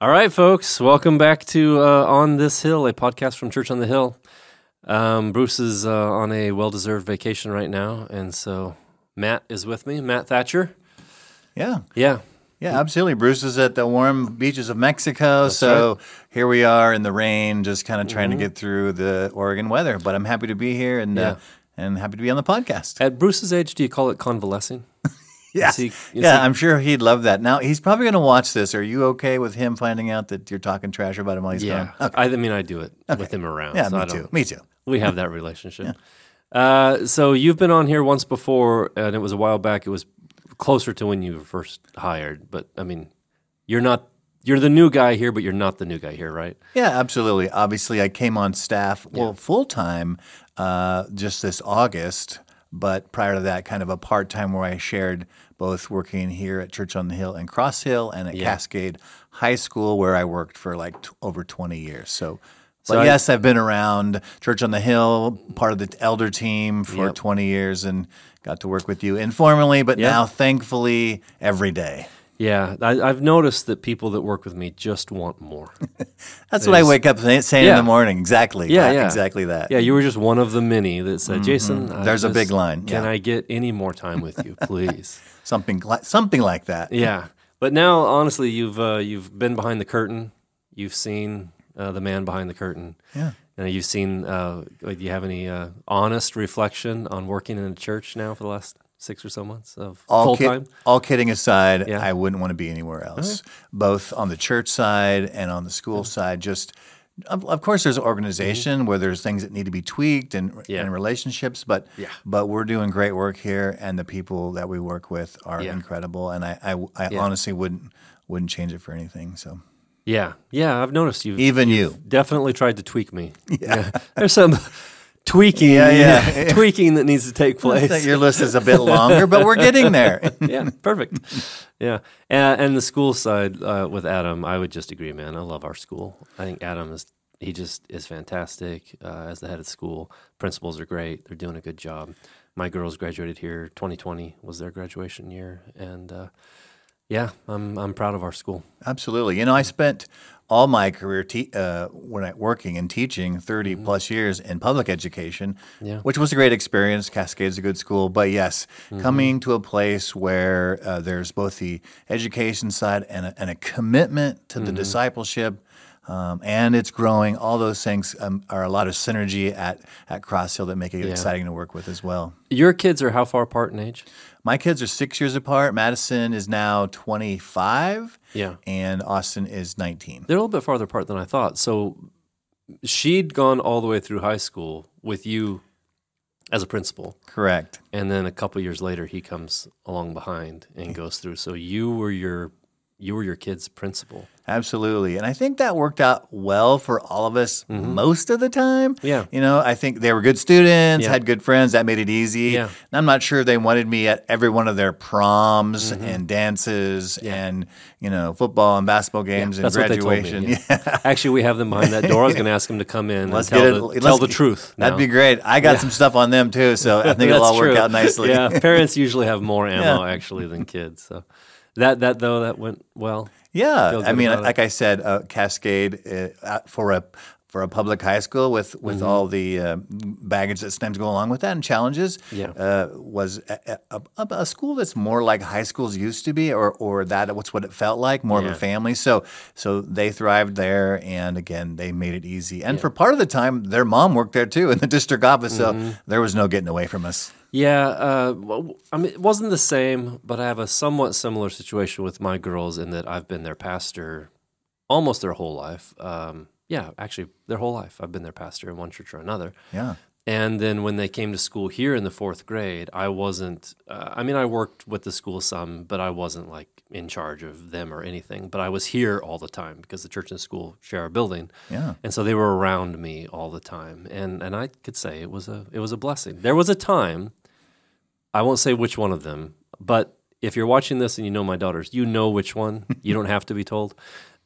All right, folks, welcome back to uh, On This Hill, a podcast from Church on the Hill. Um, Bruce is uh, on a well deserved vacation right now, and so Matt is with me, Matt Thatcher. Yeah. Yeah. Yeah, absolutely. Bruce is at the warm beaches of Mexico. so here we are in the rain, just kind of trying Mm-hmm. to get through the Oregon weather. But I'm happy to be here and Yeah. uh, and happy to be on the podcast. At Bruce's age, do you call it convalescing? Yeah, he- yeah, he- I'm sure he'd love that. Now he's probably going to watch this. Are you okay with him finding out that you're talking trash about him while he's Yeah. gone? I, I mean, I do it with him around. Yeah, so me too. Me too. We have that relationship. Uh, so you've been on here once before, and it was a while back. It was closer to when you were first hired, but I mean, you're not. You're the new guy here, but you're not the new guy here, right? Yeah, absolutely. Obviously, I came on staff, well, full time uh, just this August, but prior to that, kind of a part time where I shared both working here at Church on the Hill and Cross Hill and at Cascade High School, where I worked for like t- over 20 years. So, but So I- yes, I've been around Church on the Hill, part of the elder team for Yep. 20 years, and got to work with you informally, but Yeah. now thankfully every day. Yeah, I, I've noticed that people that work with me just want more. That's what I wake up saying Yeah. in the morning. Exactly. Yeah, Uh, yeah, exactly that. Yeah, you were just one of the many that said, "Jason, I Mm-hmm. There's a just- big line, Can yeah. I get any more time with you, please?" Something, li- something like that. yeah, but now, honestly, you've uh, you've been behind the curtain. You've seen uh, the man behind the curtain. Yeah. And you've seen. Uh, like, do you have any uh, honest reflection on working in a church now for the last six or so months of all, full kid- time? all kidding aside, Yeah. I wouldn't want to be anywhere else, both on the church side and on the school side. Just, of, of course, there's organization where there's things that need to be tweaked and, Mm-hmm. Yeah. and relationships, but Yeah. but we're doing great work here, and the people that we work with are incredible, and I I, I honestly wouldn't wouldn't change it for anything. So Yeah, yeah, I've noticed you. even you, definitely tried to tweak me. Yeah. There's some tweaking, Yeah, yeah. tweaking that needs to take place. your list is a bit longer, but we're getting there. yeah, perfect. Yeah, and, and the school side uh, with Adam, I would just agree, man. I love our school. I think Adam is he just is fantastic uh, as the head of school. Principals are great; they're doing a good job. My girls graduated here. 2020 was their graduation year, and uh, yeah, I'm I'm proud of our school. Absolutely. You know, I spent all my career te- uh, when I working and teaching 30 plus years in public education, Mm-hmm. Yeah. which was a great experience. Cascade's a good school, but yes, Mm-hmm. coming to a place where uh, there's both the education side and a, and a commitment to Mm-hmm. the discipleship. Um, and it's growing. All those things um, are a lot of synergy at, at Cross Hill that make it exciting to work with as well. Your kids are how far apart in age? My kids are six years apart. Madison is now 25, Yeah. and Austin is 19. They're a little bit farther apart than I thought. So she'd gone all the way through high school with you as a principal. Correct. And then a couple years later he comes along behind and goes through. So you were your you were your kid's principal. Absolutely. And I think that worked out well for all of us most of the time. Mm-hmm. Yeah. You know, I think they were good students, Yeah. had good friends. That made it easy. Yeah. And I'm not sure they wanted me at every one of their proms and dances Mm-hmm. Yeah. and, you know, football and basketball games and That's what they told me. graduation. Yeah. Actually, we have them behind that door. I was going to ask them to come in Let's and tell, get the, it. tell the truth. That'd be great. I got some stuff on them too, so I think it'll all work out nicely. Yeah, parents usually have more ammo Yeah. actually than kids. So that that though that went well. Yeah, I mean, about it. like I said, uh, Cascade uh, uh, for a for a public high school with with Mm-hmm. all the uh, baggage that sometimes go along with that and challenges. Yeah. uh, was a, a, a, school that's more like high schools used to be, or or that what's what it felt like, more Yeah. of a family. So so they thrived there, and again, they made it easy. And for part of the time, their mom worked there too in the district office, Mm-hmm. so there was no getting away from us. Yeah, uh, I mean, it wasn't the same, but I have a somewhat similar situation with my girls in that I've been their pastor almost their whole life. Um, yeah, actually, their whole life. I've been their pastor in one church or another. Yeah. And then when they came to school here in the fourth grade, I wasn't, uh, I mean, I worked with the school some, but I wasn't like in charge of them or anything. But I was here all the time because the church and school share a building. Yeah. And so they were around me all the time. And, and I could say it was a, it was a blessing. There was a time, I won't say which one of them, but if you're watching this and you know my daughters, you know which one. you don't have to be told.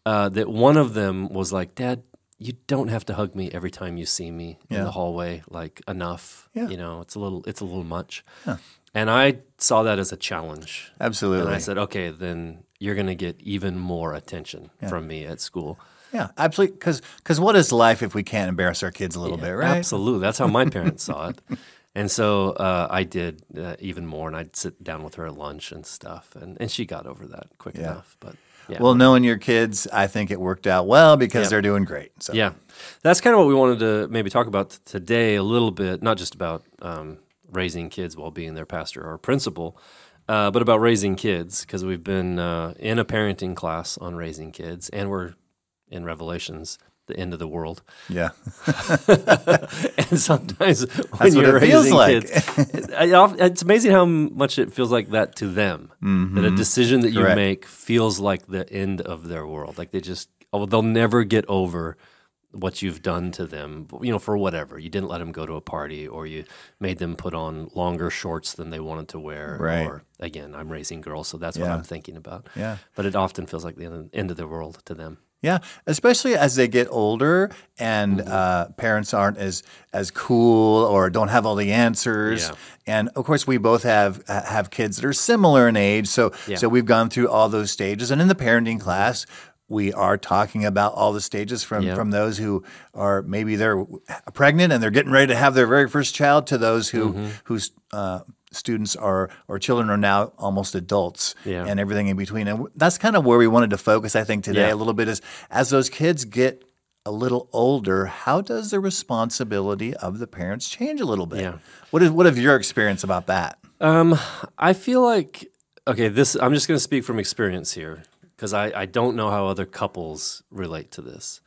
Uh, that one of them was like, Dad, you don't have to hug me every time you see me in the hallway. Like enough, Yeah. you know, it's a little, it's a little much. And I saw that as a challenge. Absolutely. And I said, okay, then you're going to get even more attention from me at school. Yeah, absolutely. Because because what is life if we can't embarrass our kids a little bit, right? Absolutely. That's how my parents saw it. And so uh, I did uh, even more, and I'd sit down with her at lunch and stuff, and, and she got over that quick Yeah. enough. But yeah, Well, knowing your kids, I think it worked out well because Yeah. they're doing great. So yeah, that's kind of what we wanted to maybe talk about today a little bit, not just about um, raising kids while being their pastor or principal, uh, but about raising kids because we've been uh, in a parenting class on raising kids, and we're in Revelations, the end of the world. yeah, and sometimes when you're it feels raising like. kids, it- it's amazing how much it feels like that to them. That a decision that you Mm-hmm. Make feels like the end of their world. Like they just, oh, they'll never get over what you've done to them. You know, for whatever you didn't let them go to a party, or you made them put on longer shorts than they wanted to wear. Right. Or again, I'm raising girls, so that's what I'm thinking about. Yeah. But it often feels like the end of the world to them. Yeah. Especially as they get older and Mm-hmm. uh, parents aren't as as cool or don't have all the answers. Yeah. And of course, we both have have kids that are similar in age. So Yeah. so we've gone through all those stages. And in the parenting class. We are talking about all the stages from, Yeah. from those who are maybe they're pregnant and they're getting ready to have their very first child to those who Mm-hmm. whose uh, students are or children are now almost adults Yeah. and everything in between. And that's kind of where we wanted to focus, I think, today Yeah. a little bit is as those kids get a little older, how does the responsibility of the parents change a little bit? Yeah. What is what is your experience about that? Um, I feel like okay. This I'm just going to speak from experience here because I, I don't know how other couples relate to this.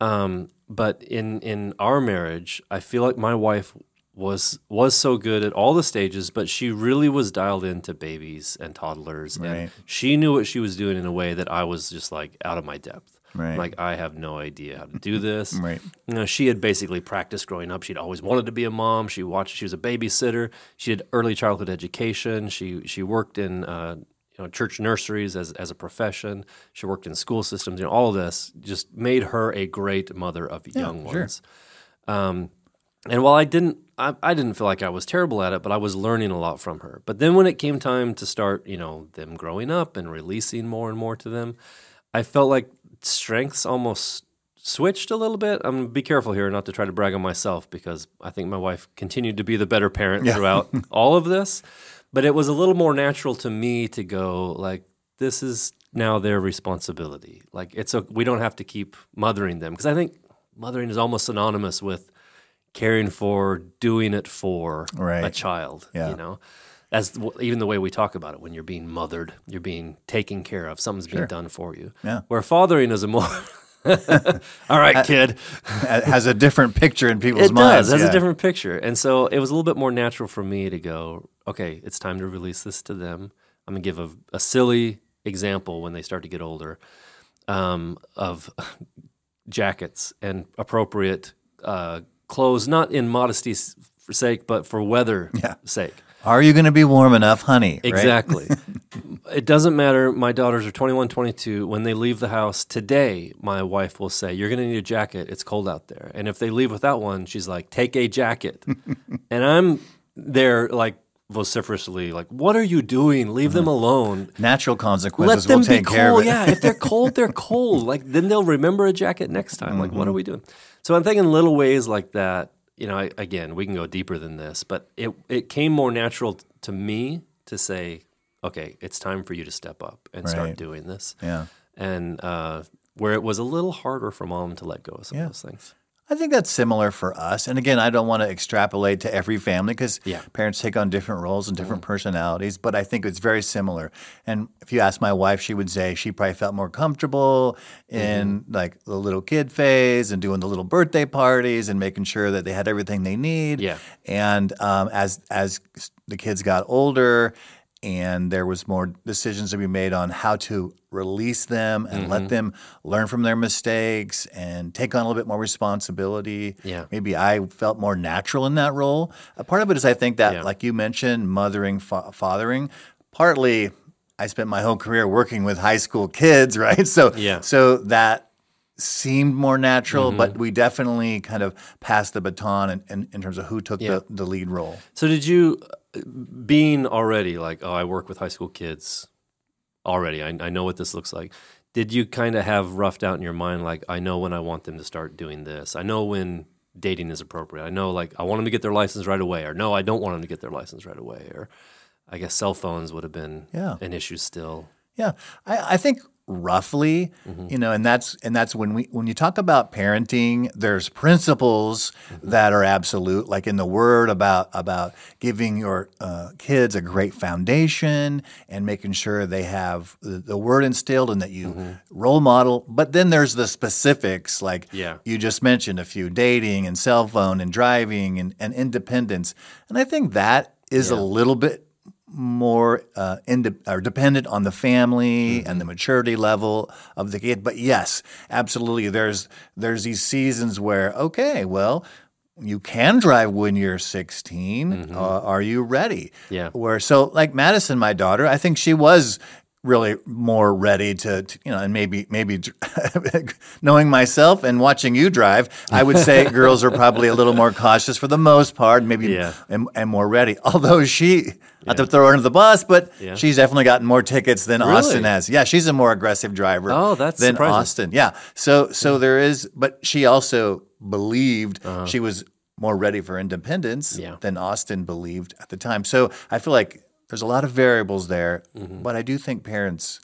Um, but in in our marriage, I feel like my wife was was so good at all the stages, but she really was dialed into babies and toddlers, Right. and she knew what she was doing in a way that I was just like out of my depth. Right. Like I have no idea how to do this. Right. You know, she had basically practiced growing up. She'd always wanted to be a mom. She watched. She was a babysitter. She did early childhood education. She she worked in uh, you know church nurseries as as a profession. She worked in school systems. You know, all of this just made her a great mother of young sure. ones. Um, and while I didn't, I, I didn't feel like I was terrible at it, but I was learning a lot from her. But then when it came time to start, you know, them growing up and releasing more and more to them, I felt like strengths almost switched a little bit. I'm gonna be careful here not to try to brag on myself because I think my wife continued to be the better parent throughout all of this. But it was a little more natural to me to go like, this is now their responsibility. Like it's a we don't have to keep mothering them because I think mothering is almost synonymous with caring for, doing it for a child. Yeah. You know, as w- even the way we talk about it, when you're being mothered, you're being taken care of. Something's being done for you. Yeah. Where fathering is a more, all right, kid. It has a different picture in people's It minds. does. Has yeah. a different picture. And so it was a little bit more natural for me to go, okay, it's time to release this to them. I'm going to give a, a silly example when they start to get older um, of jackets and appropriate uh, clothes, not in modesty's sake, but for weather Yeah. sake. Are you going to be warm enough, honey? right? Exactly. it doesn't matter. My daughters are 21, 22. When they leave the house today, my wife will say, You're going to need a jacket. It's cold out there. And if they leave without one, she's like, Take a jacket. and I'm there, like, vociferously, like, What are you doing? Leave them alone. Natural consequences. Let them will be take care of it. Yeah, if they're cold, they're cold. Like then they'll remember a jacket next time. Like Mm-hmm. what are we doing? So I'm thinking little ways like that. You know, I, again, we can go deeper than this, but it it came more natural t- to me to say, okay, it's time for you to step up and Right. start doing this. Yeah. And uh, where it was a little harder for mom to let go of some of those things. I think that's similar for us. And again, I don't want to extrapolate to every family because Yeah. Mm-hmm. parents take on different roles and different personalities, but I think it's very similar. And if you ask my wife, she would say she probably felt more comfortable in Mm-hmm. like the little kid phase and doing the little birthday parties and making sure that they had everything they need. Yeah. And um, as as the kids got older and there was more decisions to be made on how to release them and Mm-hmm. let them learn from their mistakes and take on a little bit more responsibility. Yeah. Maybe I felt more natural in that role. A part of it is I think that, Yeah. like you mentioned, mothering, fa- fathering. Partly, I spent my whole career working with high school kids, right? So, Yeah. so that seemed more natural, Mm-hmm. but we definitely kind of passed the baton in, in, in terms of who took Yeah. the, the lead role. So did you, being already like, oh, I work with high school kids, already. I, I know what this looks like. Did you kind of have roughed out in your mind, like, I know when I want them to start doing this? I know when dating is appropriate. I know, like, I want them to get their license right away, or no, I don't want them to get their license right away. Or I guess cell phones would have been Yeah. an issue still. Yeah, I, I think roughly, mm-hmm. you know, and that's and that's when we when you talk about parenting, there's principles mm-hmm. that are absolute, like in the word about about giving your uh, kids a great foundation and making sure they have the, the word instilled and that you mm-hmm. role model. But then there's the specifics, like Yeah. you just mentioned a few dating and cell phone and driving and, and independence, and I think that is a little bit more uh, inde- or dependent on the family and the maturity level of the kid. But yes, absolutely. There's there's these seasons where okay, well, you can drive when you're 16. Uh, are you ready? Yeah. Where so like Madison, my daughter, I think she was really more ready to, to, you know and maybe maybe knowing myself and watching you drive i would say girls are probably a little more cautious for the most part maybe Yeah. and, and more ready. Although she, not to throw her under the bus, but Yeah. she's definitely gotten more tickets than Austin has. Yeah, she's a more aggressive driver. Oh, that's than surprising. Austin. Yeah. So so there is, but she also believed she was more ready for independence Uh-huh. Yeah. than Austin believed at the time. So I feel like there's a lot of variables there, Mm-hmm. but I do think parents.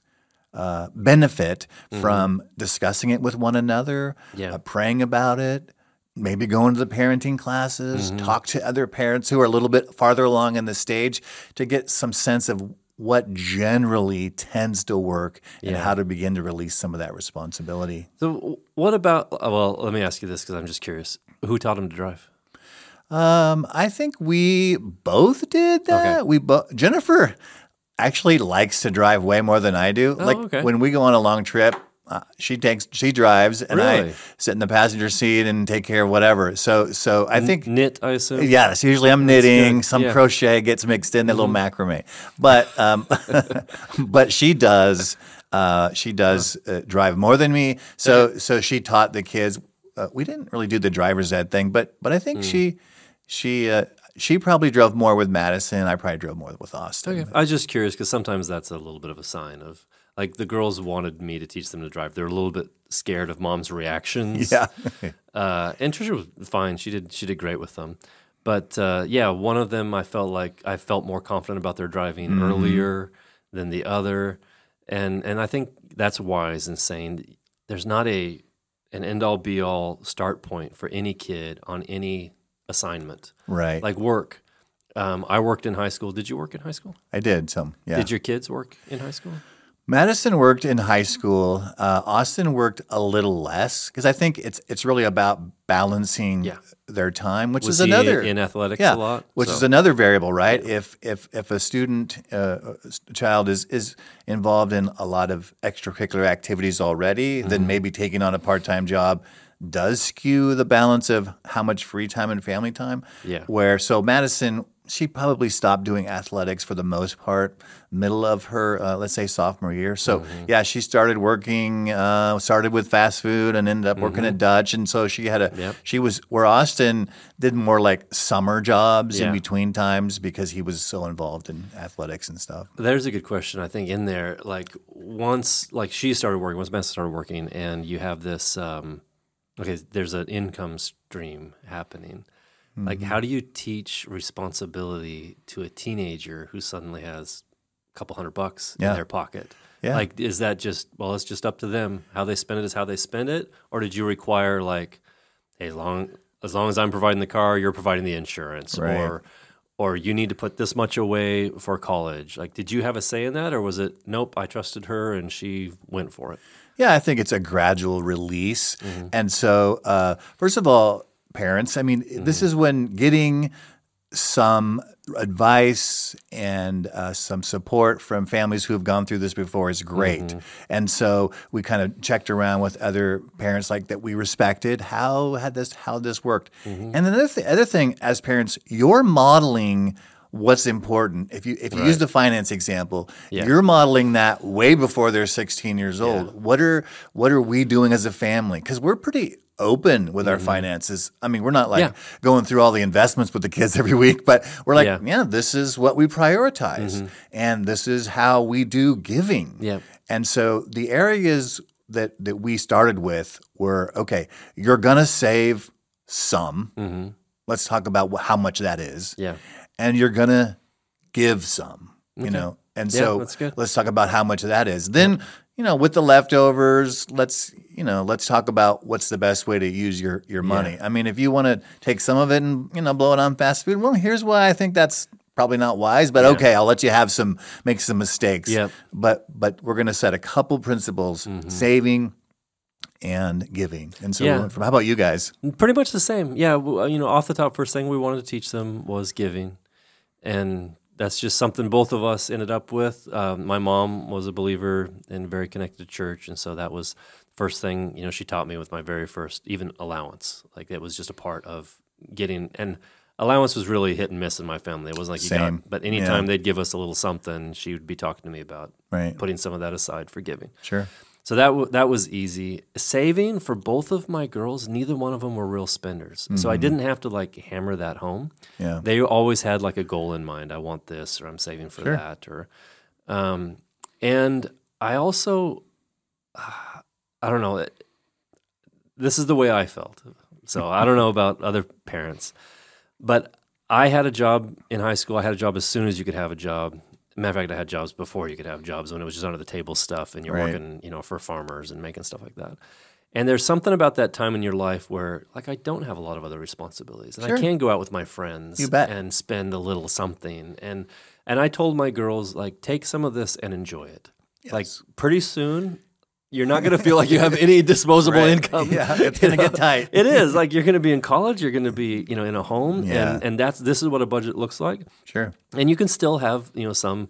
Uh, benefit from discussing it with one another, Mm-hmm. Yeah. uh, praying about it, maybe going to the parenting classes, Mm-hmm. talk to other parents who are a little bit farther along in the stage to get some sense of what generally tends to work and how to begin to release some of that responsibility. So, what about, well, let me ask you this because I'm just curious. Who taught him to drive? Um, I think we both did that. We both Jennifer actually likes to drive way more than I do. like Oh, okay. when we go on a long trip, uh, she takes she drives and I sit in the passenger seat and take care of whatever. So so I think Knit, I assume? Yes, usually I'm knitting. Some Yeah. Mm-hmm. crochet gets mixed in, a little macrame. But um, but she does uh, she does uh, drive more than me. So so she taught the kids. Uh, we didn't really do the driver's ed thing, but but I think Mm. she she uh, she probably drove more with Madison. I probably drove more with Austin. I was just curious because sometimes that's a little bit of a sign of like the girls wanted me to teach them to drive. They're a little bit scared of mom's reactions. Yeah. Uh, and Trisha was fine. She did she did great with them. But uh, yeah, one of them I felt like I felt more confident about their driving Mm-hmm. earlier than the other, and and I think that's wise and saying there's not a an end all be all start point for any kid on any assignment Right. like work. Um, I worked in high school. Did you work in high school? I did some. Yeah. Did your kids work in high school? Madison worked in high school. Uh, Austin worked a little less because I think it's it's really about balancing Yeah. their time, which Was is he another in athletics yeah, a lot? which So- is another variable, right? If if if a student uh, child is is involved in a lot of extracurricular activities already, Mm-hmm. then maybe taking on a part time job does skew the balance of how much free time and family time. Yeah. Where so Madison, she probably stopped doing athletics for the most part, middle of her, uh, let's say sophomore year. So Mm-hmm. yeah, she started working, uh, started with fast food and ended up working at Dutch, and so she had a, Mm-hmm. Yep. she was where Austin did more like summer jobs in between times because he was so involved in athletics and stuff. There's a good question, I think, in there. Like once, like she started working, once Madison started working, and you have this. Um, okay, there's an income stream happening. Mm-hmm. Like, how do you teach responsibility to a teenager who suddenly has a couple hundred bucks Yeah. in their pocket? Yeah. Like, is that just well? It's just up to them. How they spend it is how they spend it, or did you require like, hey, as long as long as I'm providing the car, you're providing the insurance, Right. or or you need to put this much away for college. Like, did you have a say in that, or was it nope? I trusted her and she went for it. Yeah, I think it's a gradual release. Mm-hmm. And so, uh, first of all, parents, I mean, Mm-hmm. this is when getting some advice and uh, some support from families who have gone through this before is great. Mm-hmm. And so we kind of checked around with other parents like that we respected. How had this how this worked? Mm-hmm. And another th- other thing, as parents, you're modeling what's important. If you if you use the finance example, Yeah. you're modeling that way before they're 16 years old. What are what are we doing as a family? Because we're pretty open with our finances. I mean, we're not like Mm-hmm. Yeah. going through all the investments with the kids every week, but we're like, yeah, Yeah. this is what we prioritize, and this is how we do giving. Yep. And so the areas that that we started with were okay. You're gonna save some. Let's talk about wh- how much that is Yeah. And you're gonna give some, you know. And Yeah, so let's talk about how much of that is. Then, you know, with the leftovers, let's you know, let's talk about what's the best way to use your your money. I mean, if you want to take some of it and you know blow it on fast food, well, here's why I think that's probably not wise, but okay, I'll let you have some make some mistakes. Yep. But but we're gonna set a couple principles: saving and giving. And so, Yeah. from how about you guys? Pretty much the same. Yeah, uh, you know, off the top, first thing we wanted to teach them was giving, and that's just something both of us ended up with. Um, my mom was a believer and very connected to church, and so that was the first thing you know she taught me with my very first even allowance. Like it was just a part of getting and. Allowance was really hit and miss in my family. It wasn't like you Same. got, but anytime they'd give us a little something, she would be talking to me about Right. putting some of that aside for giving. Sure. So that w- that was easy. Saving for both of my girls, neither one of them were real spenders. So I didn't have to like hammer that home. Mm-hmm. Yeah. They always had like a goal in mind. I want this, or I'm saving for Sure. that, or, um, and I also, I don't know. This is the way I felt. So I don't know about other parents, but I had a job in high school. I had a job as soon as you could have a job. Matter of fact, I had jobs before you could have jobs when it was just under the table stuff, and you're Right. working, you know, for farmers and making stuff like that. And there's something about that time in your life where, like, I don't have a lot of other responsibilities, and Sure. I can go out with my friends You bet. and spend a little something. And and I told my girls, like, take some of this and enjoy it. Like, pretty soon, you're not going to feel like you have any disposable Right. income. Yeah, it's gonna get tight. It is like you're going to be in college. You're going to be, you know, in a home, Yeah. and and that's this is what a budget looks like. Sure. And you can still have, you know, some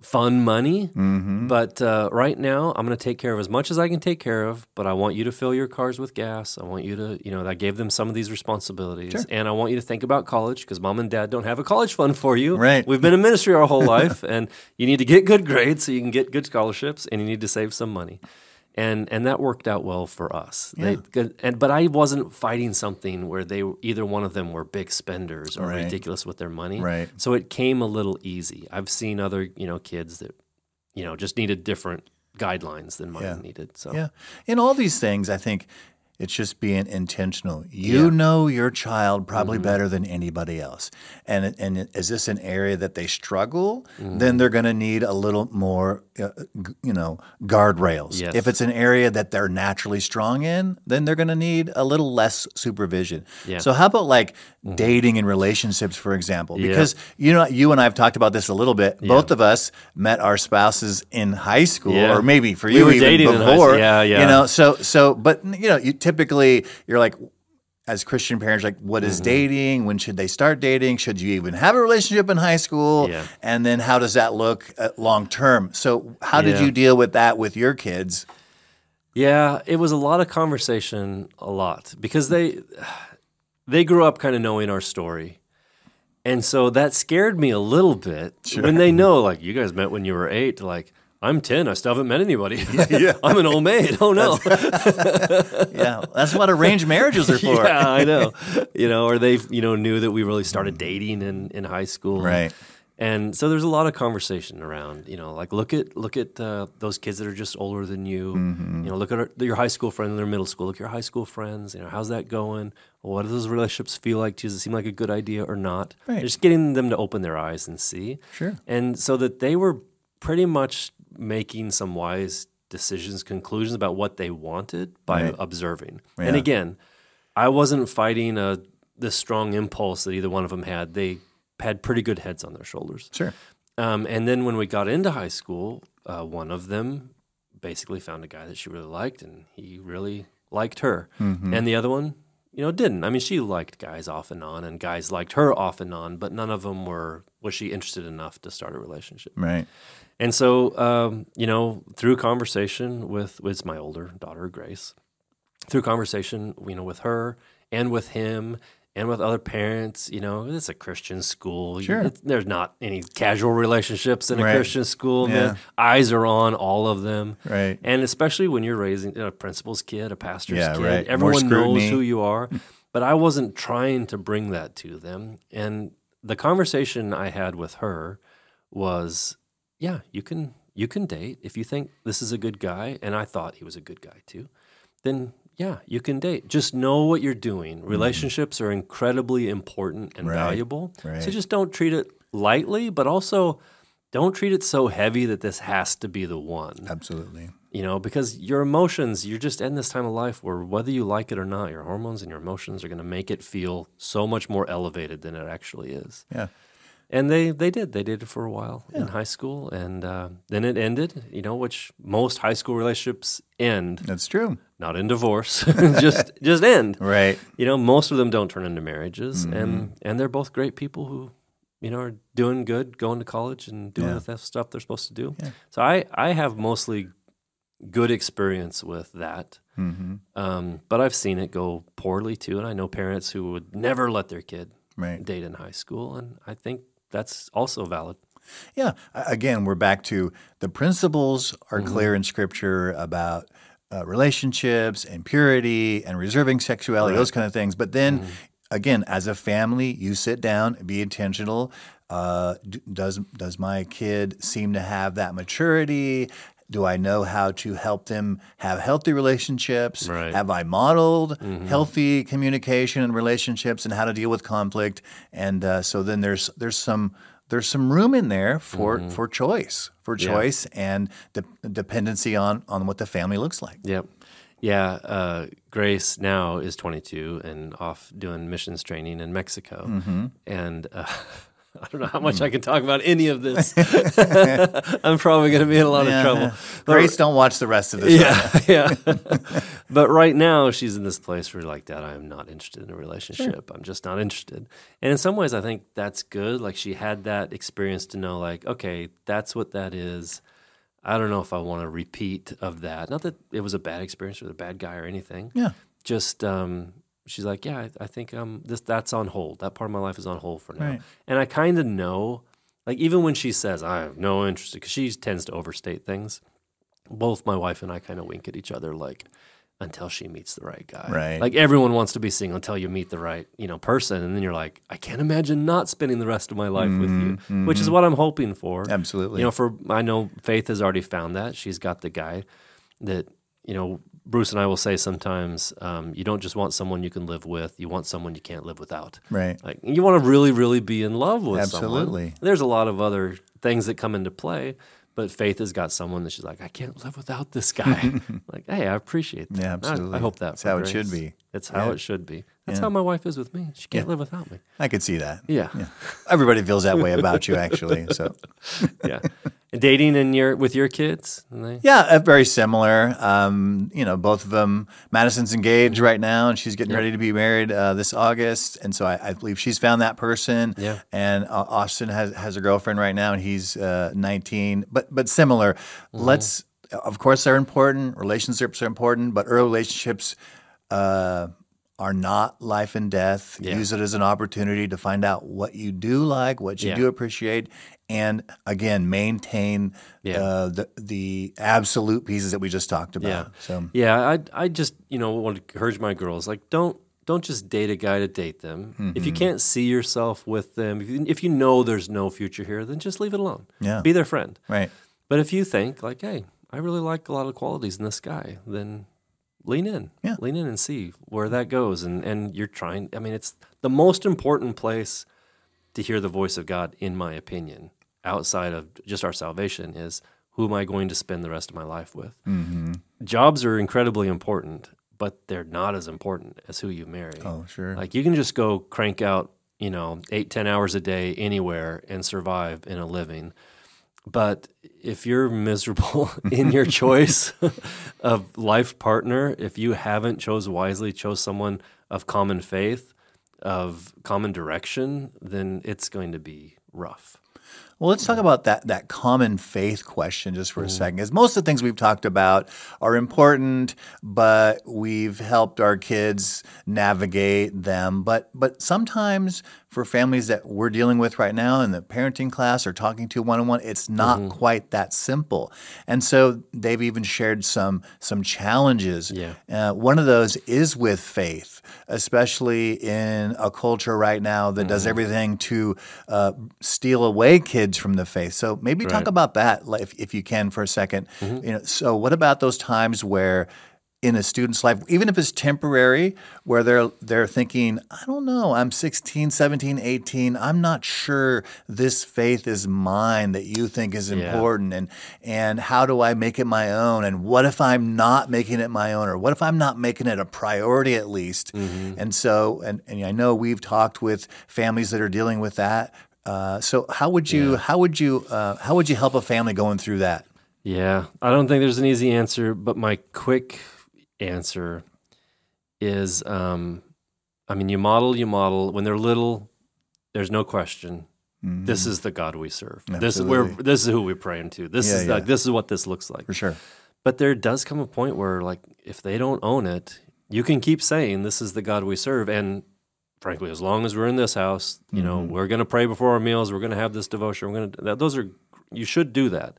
fun money. Mm-hmm. But uh, right now, I'm going to take care of as much as I can take care of. But I want you to fill your cars with gas. I want you to, you know, I gave them some of these responsibilities, and I want you to think about college because mom and dad don't have a college fund for you. Right. We've been in ministry our whole life, and you need to get good grades so you can get good scholarships, and you need to save some money. And, and that worked out well for us. They, and but I wasn't fighting something where they either one of them were big spenders or Right. ridiculous with their money. Right. So it came a little easy. I've seen other, you know, kids that, you know, just needed different guidelines than mine Yeah. needed. So Yeah. In all these things, I think it's just being intentional. You know your child probably Mm-hmm. better than anybody else. And and is this an area that they struggle? Then they're going to need a little more, uh, you know, guardrails. Yes. If it's an area that they're naturally strong in, then they're going to need a little less supervision. Yeah. Mm-hmm. So how about like dating and relationships, for example? Yeah. Because you know, you and I have talked about this a little bit. Both of us met our spouses in high school, Yeah. or maybe for We you were even dating in high before. Yeah, yeah. You know, so so, but you know, you typically you're like, as Christian parents, like, what Mm-hmm. dating? When should they start dating? Should you even have a relationship in high school? Yeah. And then how does that look uh, long term? So, how did Yeah. you deal with that with your kids? yeah, it was a lot of conversation, a lot because they they grew up kind of knowing our story. And so that scared me a little bit when they know, like, you guys met when you were eight. Like, I'm 10. I still haven't met anybody. I'm an old maid. Oh, no. Yeah, that's what arranged marriages are for. yeah, I know. You know, or they, you know, knew that we really started dating in, in high school. Right. And so there's a lot of conversation around, you know, like look at look at uh, those kids that are just older than you. Mm-hmm. You know, look at our, your high school friends and their middle school. Look at your high school friends. You know, how's that going? What do those relationships feel like? to you? Does it seem like a good idea or not? Right. Just getting them to open their eyes and see. Sure. And so that they were pretty much making some wise decisions, conclusions about what they wanted by Right. observing. Yeah. And again, I wasn't fighting a this strong impulse that either one of them had. They had pretty good heads on their shoulders. Sure. Um, and then when we got into high school, uh, one of them basically found a guy that she really liked, and he really liked her. And the other one, you know, didn't. I mean, she liked guys off and on, and guys liked her off and on, but none of them were was she interested enough to start a relationship. Right. And so, um, you know, through conversation with with my older daughter Grace, through conversation, you know, with her and with him, and with other parents. You know, it's a Christian school. Sure. It's- there's not any casual relationships in a Right. Christian school. Yeah. Man. Eyes are on all of them. Right. And especially when you're raising you know, a principal's kid, a pastor's Yeah, kid, right. Everyone knows who you are. but I wasn't trying to bring that to them. And the conversation I had with her was, yeah, you can you can date if you think this is a good guy, and I thought he was a good guy too. Then yeah, you can date. Just know what you're doing. Mm. Relationships are incredibly important and. Right, valuable. So just don't treat it lightly, but also don't treat it so heavy that this has to be the one Absolutely. You know, because your emotions, you're just in this time of life where whether you like it or not, your hormones and your emotions are going to make it feel so much more elevated than it actually is. Yeah. And they, they did. They did it for a while in high school. And uh, then it ended, you know, which most high school relationships end, That's true. not in divorce, just just end. Right. You know, most of them don't turn into marriages. And, and they're both great people who, you know, are doing good, going to college and doing Yeah. the stuff they're supposed to do. Yeah. So I, I have mostly good experience with that. hmm Um, but I've seen it go poorly too. And I know parents who would never let their kid Right. date in high school. And I think that's also valid. Yeah. Again, we're back to the principles are Mm-hmm. clear in Scripture about uh, relationships and purity and reserving sexuality, those kind of things. But then, Mm-hmm. again, as a family, you sit down, be intentional. Uh, d- does does my kid seem to have that maturity? Do I know how to help them have healthy relationships? Right. Mm-hmm. Have I modeled healthy communication and relationships and how to deal with conflict? And uh, so then there's there's some there's some room in there for for choice, for Mm-hmm. Yeah. choice and de- dependency on on what the family looks like. Yep. Yeah. Uh, Grace now is 22 and off doing missions training in Mexico. Mm-hmm. And uh, I don't know how much I can talk about any of this. I'm probably going to be in a lot Yeah, of trouble. But- Grace, don't watch the rest of this. yeah, yeah. but right now, she's in this place where, like, Dad, I am not interested in a relationship. I'm just not interested. And in some ways, I think that's good. Like, she had that experience to know, like, okay, that's what that is. I don't know if I want to repeat of that. Not that it was a bad experience or a bad guy or anything. Yeah. Just, um, she's like, yeah, I, I think um, this that's on hold. That part of my life is on hold for now. Right. And I kind of know, like, even when she says, I have no interest, because she tends to overstate things both my wife and I kind of wink at each other like until she meets the right guy. Right. Like everyone wants to be single until you meet the right, you know, person and then you're like, I can't imagine not spending the rest of my life with you, which is what I'm hoping for. Mm-hmm. Absolutely. You know, for I know Faith has already found that. She's got the guy that, you know, Bruce and I will say sometimes um, you don't just want someone you can live with, you want someone you can't live without. Right. Like you want to really, really be in love with someone. Absolutely. There's a lot of other things that come into play, but Faith has got someone that she's like, I can't live without this guy. like, hey, I appreciate that. Yeah, absolutely. I, hope that. That's how it should be. It's how Yeah. it should be. That's Yeah. how my wife is with me. She can't live without me. I could see that. Yeah, Yeah. Everybody feels that way about you, actually. So, yeah. And dating in your with your kids, they, yeah, uh, very similar. Um, you know, both of them. Madison's engaged right now, and she's getting ready to be married uh, this August. And so I, I believe she's found that person. Yeah. And uh, Austin has has a girlfriend right now, and he's uh, 19. But but similar. Mm-hmm. Let's. Of course, they're important. Relationships are important, but early relationships. Are not life and death. Yeah. Use it as an opportunity to find out what you do like, what you Yeah. do appreciate, and again maintain Yeah. uh, the the absolute pieces that we just talked about. Yeah. So Yeah, I I just you know want to encourage my girls like don't don't just date a guy to date them. If Mm-hmm. you can't see yourself with them, if you, if you know there's no future here, then just leave it alone. Yeah. be their friend. right, But if you think like, hey, I really like a lot of qualities in this guy, then lean in, Yeah. lean in and see where that goes. And and you're trying. I mean, it's the most important place to hear the voice of God, in my opinion, outside of just our salvation, is who am I going to spend the rest of my life with? Mm-hmm. Jobs are incredibly important, but they're not as important as who you marry. oh sure, Like you can just go crank out, you know, eight, ten hours a day anywhere and survive in a living. But if you're miserable in your choice of life partner, if you haven't chose wisely, chose someone of common faith, of common direction, then it's going to be rough. Well, let's talk about that that common faith question just for a mm-hmm. second. Because most of the things we've talked about are important, but we've helped our kids navigate them. But but sometimes for families that we're dealing with right now in the parenting class or talking to one on one, it's not quite that simple. And so they've even shared some some challenges. Yeah. Uh, one of those is with faith, especially in a culture right now that does everything to uh, steal away kids from the faith. So maybe talk about that, if, if you can, for a 2nd You know, so what about those times where? In a student's life, even if it's temporary, where they're they're thinking, I don't know, I'm 16, 17, 18, I'm not sure this faith is mine that you think is Yeah. important and and how do I make it my own? And what if I'm not making it my own? Or what if I'm not making it a priority at least? And so, and, and I know we've talked with families that are dealing with that. Uh, so how would you how would you uh, how would you help a family going through that? Yeah, I don't think there's an easy answer, but my quick answer is um, I mean, you model, you model. When they're little, there's no question. This is the God we serve. This is where this is who we're praying to. This Yeah, is yeah. like this is what this looks like. For sure. But there does come a point where, like, if they don't own it, you can keep saying this is the God we serve, and frankly, as long as we're in this house, you know, we're going to pray before our meals. We're going to have this devotion. We're going to. Those are you should do that.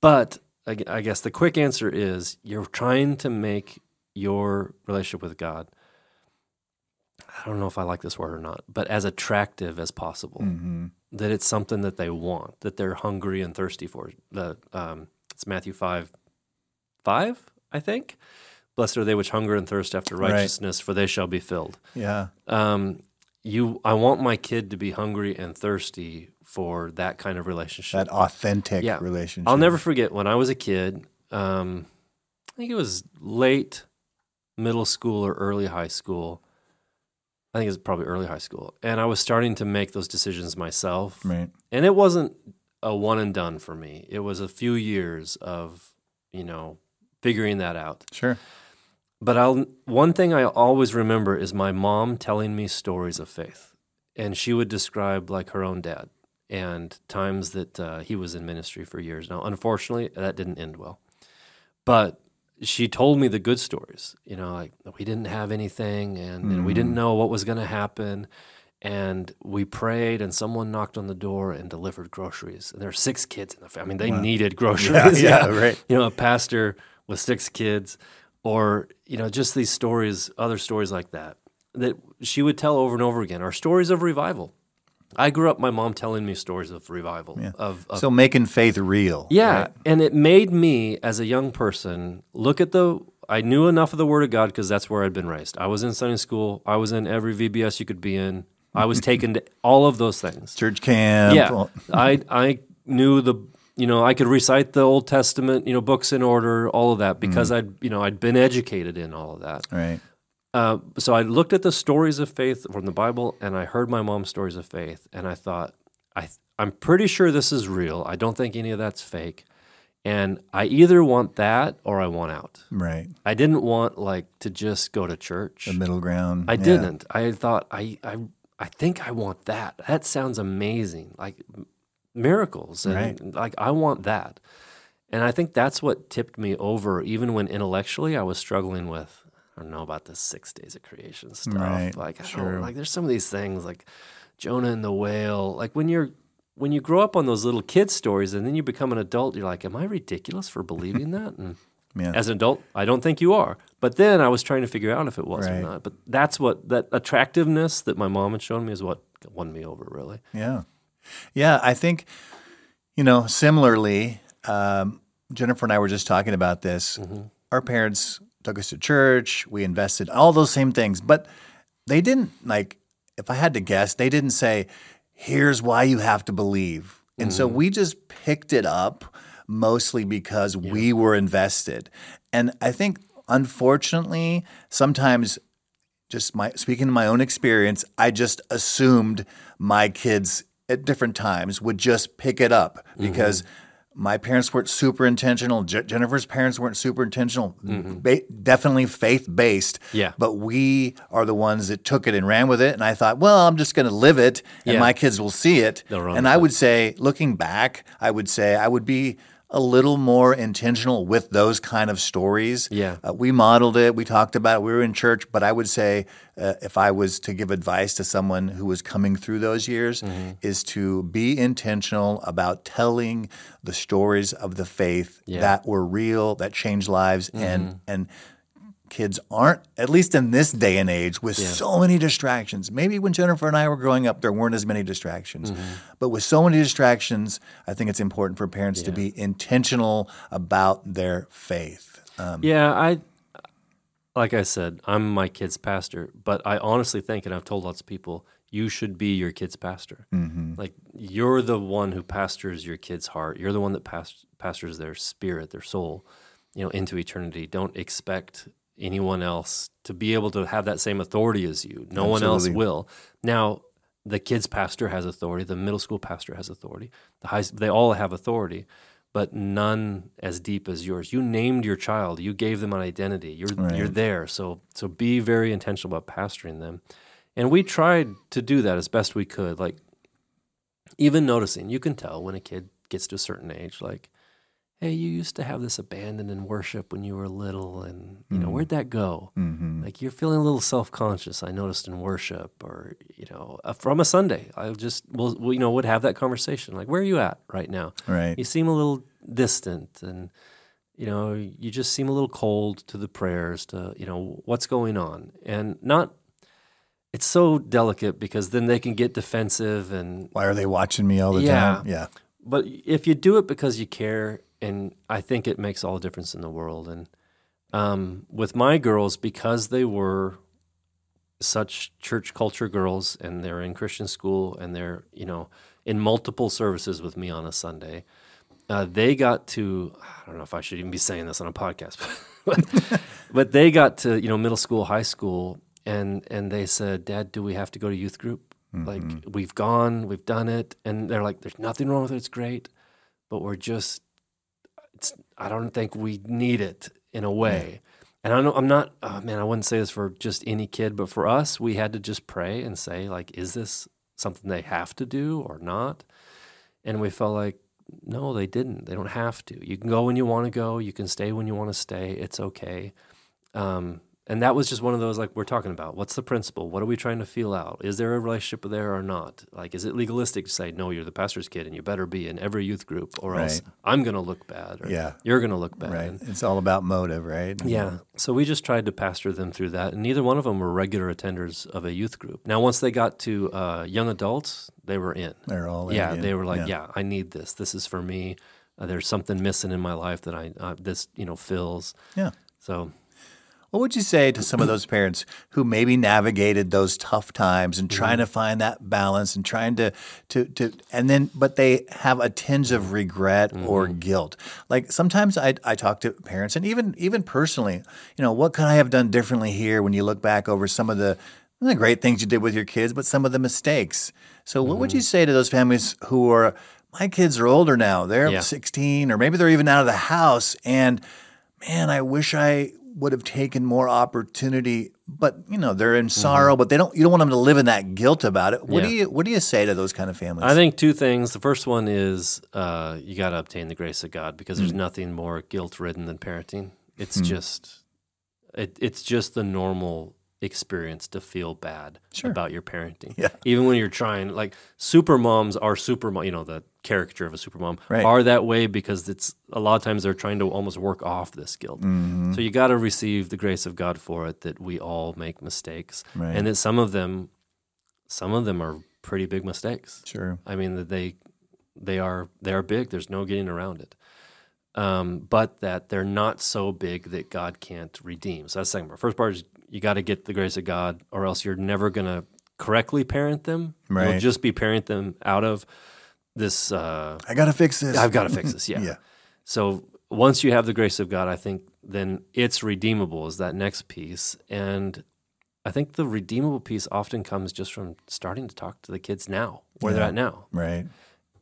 But I guess the quick answer is you're trying to make your relationship with God. I don't know if I like this word or not, but as attractive as possible. Mm-hmm. That it's something that they want, that they're hungry and thirsty for. The um, it's Matthew five, five, I think. Blessed are they which hunger and thirst after Right. righteousness, for they shall be filled. Yeah. Um, you, I want my kid to be hungry and thirsty for that kind of relationship. That authentic Yeah. relationship. I'll never forget when I was a kid. Um, I think it was late middle school or early high school. I think it was probably early high school, and I was starting to make those decisions myself. Right. And it wasn't a one and done for me. It was a few years of, you know, figuring that out. Sure. But I'll one thing I always remember is my mom telling me stories of faith, and she would describe like her own dad and times that uh, he was in ministry for years. Now, unfortunately, that didn't end well, but she told me the good stories. You know, like we didn't have anything, and, and we didn't know what was going to happen. And we prayed, and someone knocked on the door and delivered groceries. And there were six kids in the family. I mean, they needed groceries. yeah, right. You know, a pastor with six kids, or you know, just these stories, other stories like that, that she would tell over and over again. Are stories of revival. I grew up, my mom telling me stories of revival. Of, of So making faith real. yeah, right? and it made me, as a young person, look at the. I knew enough of the Word of God because that's where I'd been raised. I was in Sunday school. I was in every VBS you could be in. I was taken to all of those things. Church camp. Yeah, I I knew the you know I could recite the Old Testament you know books in order, all of that because mm. I'd you know I'd been educated in all of that. Right. Uh, so I looked at the stories of faith from the Bible, and I heard my mom's stories of faith, and I thought, I I'm pretty sure this is real. I don't think any of that's fake, and I either want that or I want out. Right. I didn't want like to just go to church. The middle ground. I Yeah. didn't. I thought I I I think I want that. That sounds amazing. Like miracles and Right. like I want that. And I think that's what tipped me over even when intellectually I was struggling with I don't know about the 6 days of creation stuff. Right, Like I sure. don't like there's some of these things like Jonah and the whale. Like when you're when you grow up on those little kid stories and then you become an adult, you're like, Am I ridiculous for believing that? And Yeah. as an adult, I don't think you are. But then I was trying to figure out if it was Right. or not. But that's what that attractiveness that my mom had shown me is what won me over, really. Yeah. Yeah. I think, you know, similarly, um, Jennifer and I were just talking about this. Our parents took us to church, we invested, all those same things, but they didn't, like, if I had to guess, they didn't say, here's why you have to believe. And so mm. we just picked it up mostly because we were invested. And I think, unfortunately, sometimes just my speaking to my own experience, I just assumed my kids at different times would just pick it up mm-hmm. because my parents weren't super intentional. Je- Jennifer's parents weren't super intentional. Mm-hmm. Ba- definitely faith based. Yeah. But we are the ones that took it and ran with it. And I thought, well, I'm just going to live it, and Yeah. my kids will see it. And I it. would say, looking back, I would say I would be a little more intentional with those kind of stories. Yeah. Uh, we modeled it. We talked about it. We were in church. But I would say, uh, if I was to give advice to someone who was coming through those years, Mm-hmm. is to be intentional about telling the stories of the faith Yeah. Mm-hmm. that were real, that changed lives, and and kids aren't at least in this day and age with so many distractions maybe when jennifer and i were growing up there weren't as many distractions Mm-hmm. but with so many distractions i think it's important for parents to be intentional about their faith um, Yeah, I like I said, I'm my kid's pastor, but I honestly think, and I've told lots of people, you should be your kid's pastor. Mm-hmm. Like you're the one who pastors your kid's heart. You're the one that past- pastors their spirit, their soul, you know, into eternity. Don't expect anyone else to be able to have that same authority as you. No one else will. Now, the kids pastor has authority. The middle school pastor has authority. The high, they all have authority, but none as deep as yours. You named your child. You gave them an identity. You're you're there. So so be very intentional about pastoring them. And we tried to do that as best we could. Like even noticing, you can tell when a kid gets to a certain age, like, hey, you used to have this abandon in worship when you were little, and you know where'd that go? Mm-hmm. Like you're feeling a little self conscious. I noticed in worship, or you know, uh, from a Sunday, I just will, will, you know, would have that conversation. Like, where are you at right now? right You seem a little distant, and you know, you just seem a little cold to the prayers. To you know, what's going on, and not. It's so delicate because then they can get defensive and why are they watching me all the Yeah. time yeah but if you do it because you care, and I think it makes all the difference in the world. And um, with my girls, because they were such church culture girls, and they're in Christian school, and they're you know in multiple services with me on a Sunday, uh, they got to. I don't know if I should even be saying this on a podcast, but, but they got to you know middle school, high school, and and they said, "Dad, do we have to go to youth group?" Like we've gone, we've done it, and they're like, "There's nothing wrong with it. It's great, but we're just. I don't think we need it in a way." And I know I'm not, oh man, I wouldn't say this for just any kid, but for us, we had to just pray and say, like, is this something they have to do or not? And we felt like, no, they didn't. They don't have to. You can go when you want to go. You can stay when you want to stay. It's okay. Um, and that was just one of those like we're talking about. What's the principle? What are we trying to feel out? Is there a relationship there or not? Like, is it legalistic to say no? You're the pastor's kid, and you better be in every youth group, or else I'm going to look bad, or Yeah. you're going to look bad. right And- it's all about motive right yeah. So we just tried to pastor them through that, and neither one of them were regular attenders of a youth group. Now, once they got to uh, young adults, they were in. they're all in, yeah, they were like, yeah. yeah. I need this. This is for me. Uh, there's something missing in my life that I uh, this you know fills. yeah So What would you say to some of those parents who maybe navigated those tough times and trying mm-hmm. to find that balance and trying to to to and then but they have a tinge of regret or mm-hmm. guilt. Like sometimes I I talk to parents and even even personally, you know, what could I have done differently here when you look back over some of the the great things you did with your kids, but some of the mistakes. So what would you mm-hmm. say to those families who are my kids are older now. They're Yeah. 16 or maybe they're even out of the house and man, I wish I would have taken more opportunity. But you know, they're in sorrow, but they don't. You don't want them to live in that guilt about it. What do Mm-hmm. You What do you say to those kind of families? I think two things. The first one is uh, you got to obtain the grace of God because there's nothing more guilt ridden than parenting. It's just it, it's just the normal experience to feel bad Sure. about your parenting. Yeah. Even when you're trying, like super moms are super. You know the caricature of a super mom Right. are that way because it's a lot of times they're trying to almost work off this guilt. Mm-hmm. So you got to receive the grace of God for it. That we all make mistakes, Right. and that some of them, some of them are pretty big mistakes. sure. I mean that they they are they are big. There's no getting around it. Um, but that they're not so big that God can't redeem. So that's the second part. First part is you got to get the grace of God, or else you're never going to correctly parent them. You'll just be parent them out of this. Uh, I got to fix this. I've got to fix this. Yeah. Yeah. So once you have the grace of God, I think then it's redeemable is that next piece. And I think the redeemable piece often comes just from starting to talk to the kids now, where they're at now Right.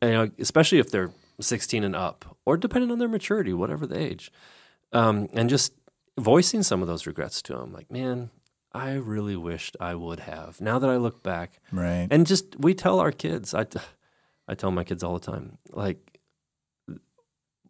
and, you know, especially if they're 16 and up, or depending on their maturity, whatever the age, um, and just voicing some of those regrets to them. Like, man, I really wished I would have. Now that I look back, Right. and just we tell our kids, I, I tell my kids all the time, like,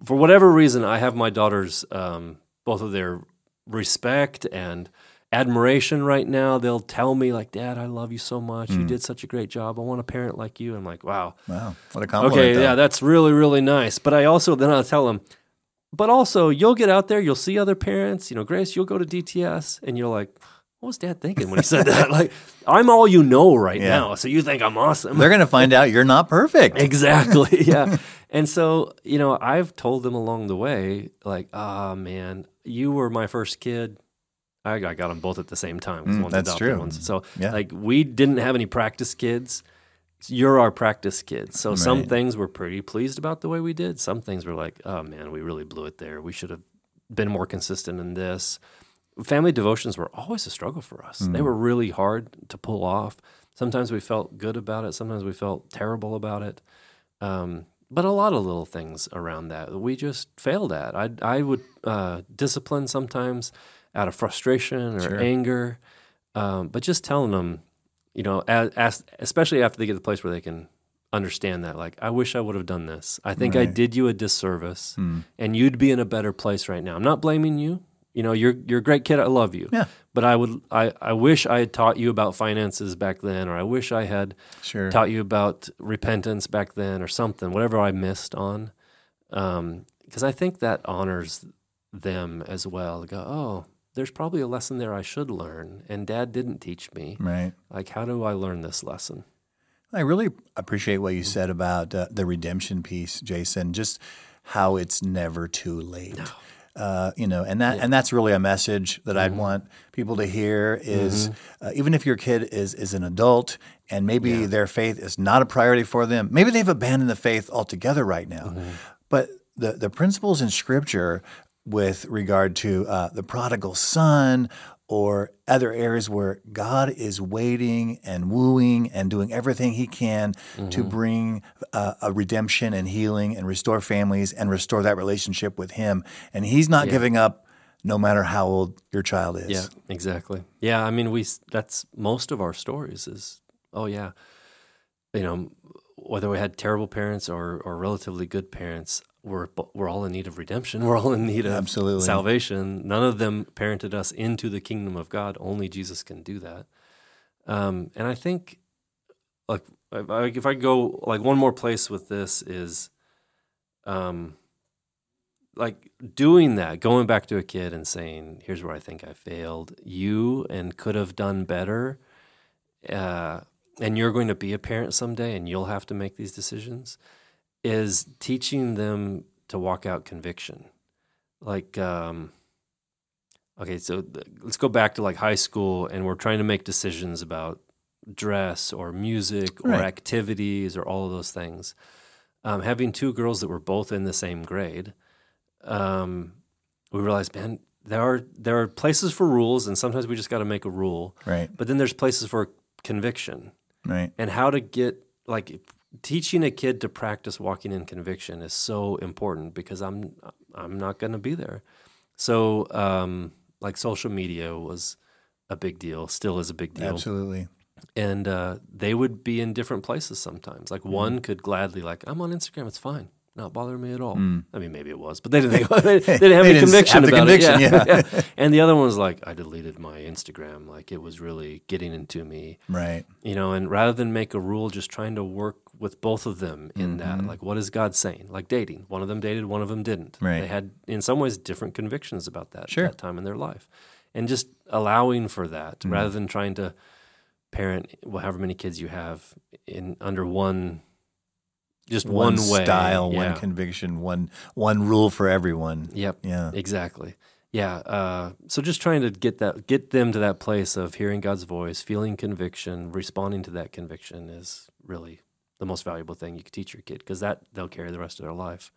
for whatever reason, I have my daughters, um, both of their respect and admiration right now. They'll tell me, like, Dad, I love you so much. You did such a great job. I want a parent like you. I'm like, wow. wow. What a compliment. Okay, though. yeah, that's really, really nice. But I also, then I'll tell them, but also, you'll get out there, you'll see other parents. You know, Grace, you'll go to DTS, and you're like, what was dad thinking when he said that? Like, I'm all you know right Yeah. now. So you think I'm awesome. They're going to find out you're not perfect. Exactly. Yeah. and so, you know, I've told them along the way, like, ah, man, you were my first kid. I, I got them both at the same time. Mm, that's true. one's- so, Yeah. like, we didn't have any practice kids. You're our practice kids. So, some things we're pretty pleased about the way we did. Some things were like, oh, man, we really blew it there. We should have been more consistent in this. Family devotions were always a struggle for us. Mm. They were really hard to pull off. Sometimes we felt good about it. Sometimes we felt terrible about it. Um, but a lot of little things around that we just failed at. I I would uh, discipline sometimes out of frustration or Sure. anger, um, but just telling them, you know, as, as, especially after they get to the place where they can understand that, like, I wish I would have done this. I think I did you a disservice, Hmm. and you'd be in a better place right now. I'm not blaming you. You know, you're you're a great kid. I love you. Yeah. But I would I, I wish I had taught you about finances back then, or I wish I had Sure. taught you about repentance back then or something, whatever I missed on. Because I think that honors them as well. Go, oh, there's probably a lesson there I should learn, and dad didn't teach me. Right. Like, how do I learn this lesson? I really appreciate what you said about uh, the redemption piece, Jason. Just how it's never too late. Uh, you know, and that and that's really a message that I'd want people to hear. Is uh, even if your kid is is an adult and maybe their faith is not a priority for them, maybe they've abandoned the faith altogether right now. But the the principles in Scripture with regard to uh, the prodigal son or other areas where God is waiting and wooing and doing everything He can to bring uh, a redemption and healing and restore families and restore that relationship with Him. And He's not giving up no matter how old your child is. Yeah, exactly. Yeah, I mean, we that's most of our stories is, oh yeah, you know, whether we had terrible parents or or relatively good parents, we're we're all in need of redemption. We're all in need of Absolutely. salvation. None of them parented us into the kingdom of God. Only Jesus can do that. Um, and I think, like, if I, if I go like one more place with this is, um, like doing that, going back to a kid and saying, "Here's where I think I failed. You and could have done better." Uh, and you're going to be a parent someday, and you'll have to make these decisions. Is teaching them to walk out conviction, like. Um, Okay, so th- let's go back to like high school, and we're trying to make decisions about dress or music or activities or all of those things. Um, having two girls that were both in the same grade, um, we realized, man, there are there are places for rules, and sometimes we just got to make a rule. Right. But then there's places for conviction, Right. and how to get like teaching a kid to practice walking in conviction is so important because I'm I'm not going to be there. So um, like social media was a big deal, still is a big deal, Absolutely. and uh, they would be in different places sometimes. Like one could gladly like I'm on Instagram, it's fine. Not bothering me at all. I mean, maybe it was, but they didn't. they, they didn't have They any didn't conviction have about conviction, it. yeah. And the other one was like, I deleted my Instagram. Like it was really getting into me Right. you know and rather than make a rule just trying to work with both of them in Mm-hmm. that like what is god saying like dating one of them dated one of them didn't Right. they had in some ways different convictions about that Sure. that time in their life and just allowing for that Mm. rather than trying to parent however many kids you have in under one just one, way style, yeah. one conviction, one one rule for everyone. yep Yeah. Exactly. Yeah. Uh, so just trying to get that, get them to that place of hearing God's voice, feeling conviction, responding to that conviction is really the most valuable thing you could teach your kid because that they'll carry the rest of their life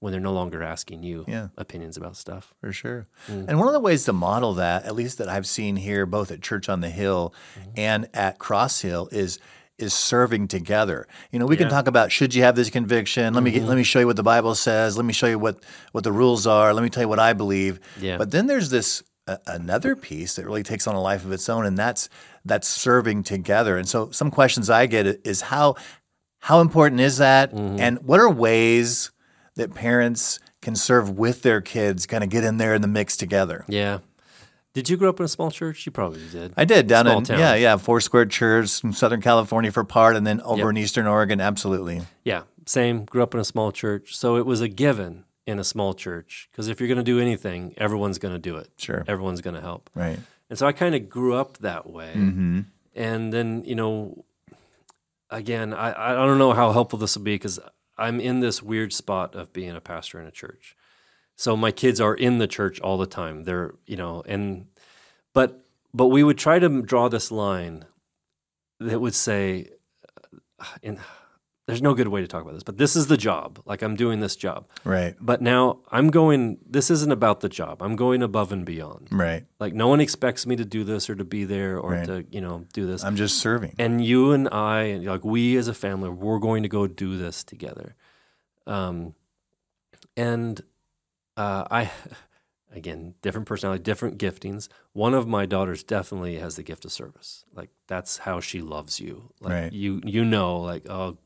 when they're no longer asking you Yeah. opinions about stuff. For sure. Mm. And one of the ways to model that, at least that I've seen here, both at Church on the Hill Mm-hmm. and at Cross Hill, is is serving together. You know, we can Yeah. Mm-hmm. talk about should you have this conviction? Let me get, let me show you what the Bible says. Let me show you what what the rules are. Let me tell you what I believe. Yeah. But then there's this uh, another piece that really takes on a life of its own, and that's that's serving together. And so, some questions I get is how how important is that, Mm-hmm. and what are ways that parents can serve with their kids, kind of get in there in the mix together. Yeah. Did you grow up in a small church? You probably did. I did down Small in town. yeah yeah Foursquare Church in Southern California for part, and then over Yep. in Eastern Oregon, absolutely. Yeah, same. Grew up in a small church, so it was a given in a small church because if you're going to do anything, everyone's going to do it. Sure. everyone's going to help. Right. And so I kind of grew up that way. Mm-hmm. And then you know, again, I I don't know how helpful this will be because I'm in this weird spot of being a pastor in a church. So my kids are in the church all the time. They're you know, and but but we would try to draw this line that would say, uh, in there's no good way to talk about this, but this is the job. Like I'm doing this job. Right. But now I'm going, this isn't about the job. I'm going above and beyond. Right. Like no one expects me to do this or to be there or Right. to, you know, do this. I'm just serving. and you and I, and like we as a family, we're going to go do this together. Um, and uh, I, again, different personality, different giftings. One of my daughters definitely has the gift of service. Like that's how she loves you. Like Right. you, you know, like oh,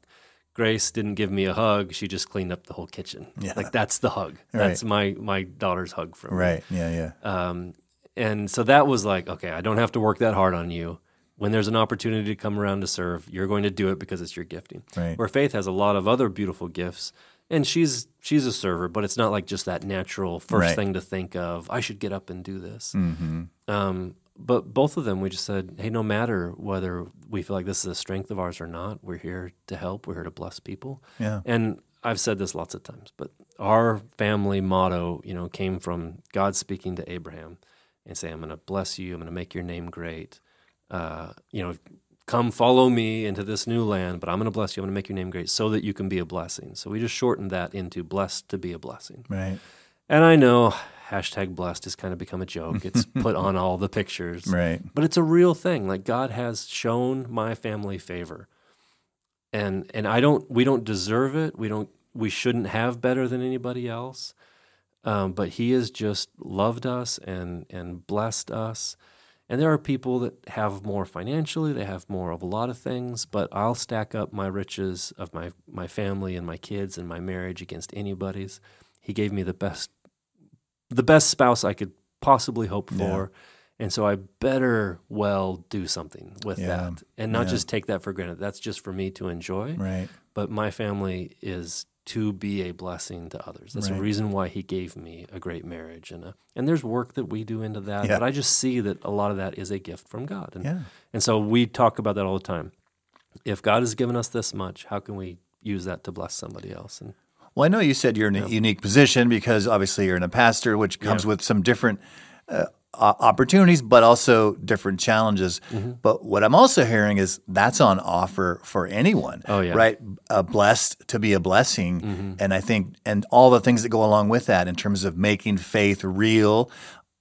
Grace didn't give me a hug. She just cleaned up the whole kitchen. Yeah. Like that's the hug. Right. That's my my daughter's hug from me. Right. Yeah. Yeah. Um, and so that was like, okay, I don't have to work that hard on you. When there's an opportunity to come around to serve, you're going to do it because it's your gifting. Right. Where Faith has a lot of other beautiful gifts, and she's she's a server, but it's not like just that natural first Right. thing to think of. I should get up and do this. Mm-hmm. Um, but both of them, we just said, hey, no matter whether we feel like this is a strength of ours or not, we're here to help. We're here to bless people. Yeah. And I've said this lots of times, but our family motto, you know, came from God speaking to Abraham and saying, I'm going to bless you. I'm going to make your name great. Uh, you know, come follow me into this new land, but I'm going to bless you. I'm going to make your name great so that you can be a blessing. So we just shortened that into blessed to be a blessing. Right. And I know hashtag blessed has kind of become a joke. It's put on all the pictures. Right. But it's a real thing. Like God has shown my family favor. And and I don't we don't deserve it. We don't we shouldn't have better than anybody else. Um, but he has just loved us and and blessed us. And there are people that have more financially, they have more of a lot of things, but I'll stack up my riches of my my family and my kids and my marriage against anybody's. He gave me the best the best spouse I could possibly hope Yeah. for. And so I better well do something with Yeah. that and not Yeah. just take that for granted. That's just for me to enjoy. Right. But my family is to be a blessing to others. That's Right. the reason why he gave me a great marriage and a, and there's work that we do into that. Yeah. But I just see that a lot of that is a gift from God. And Yeah. and so we talk about that all the time. If God has given us this much, how can we use that to bless somebody else? And Well, I know you said you're in a unique position because obviously you're in a pastor, which comes Yeah. with some different uh, o- opportunities, but also different challenges. Mm-hmm. But what I'm also hearing is that's on offer for anyone. Oh, yeah. Mm-hmm. right. Uh, blessed to be a blessing, and I think, and all the things that go along with that in terms of making faith real.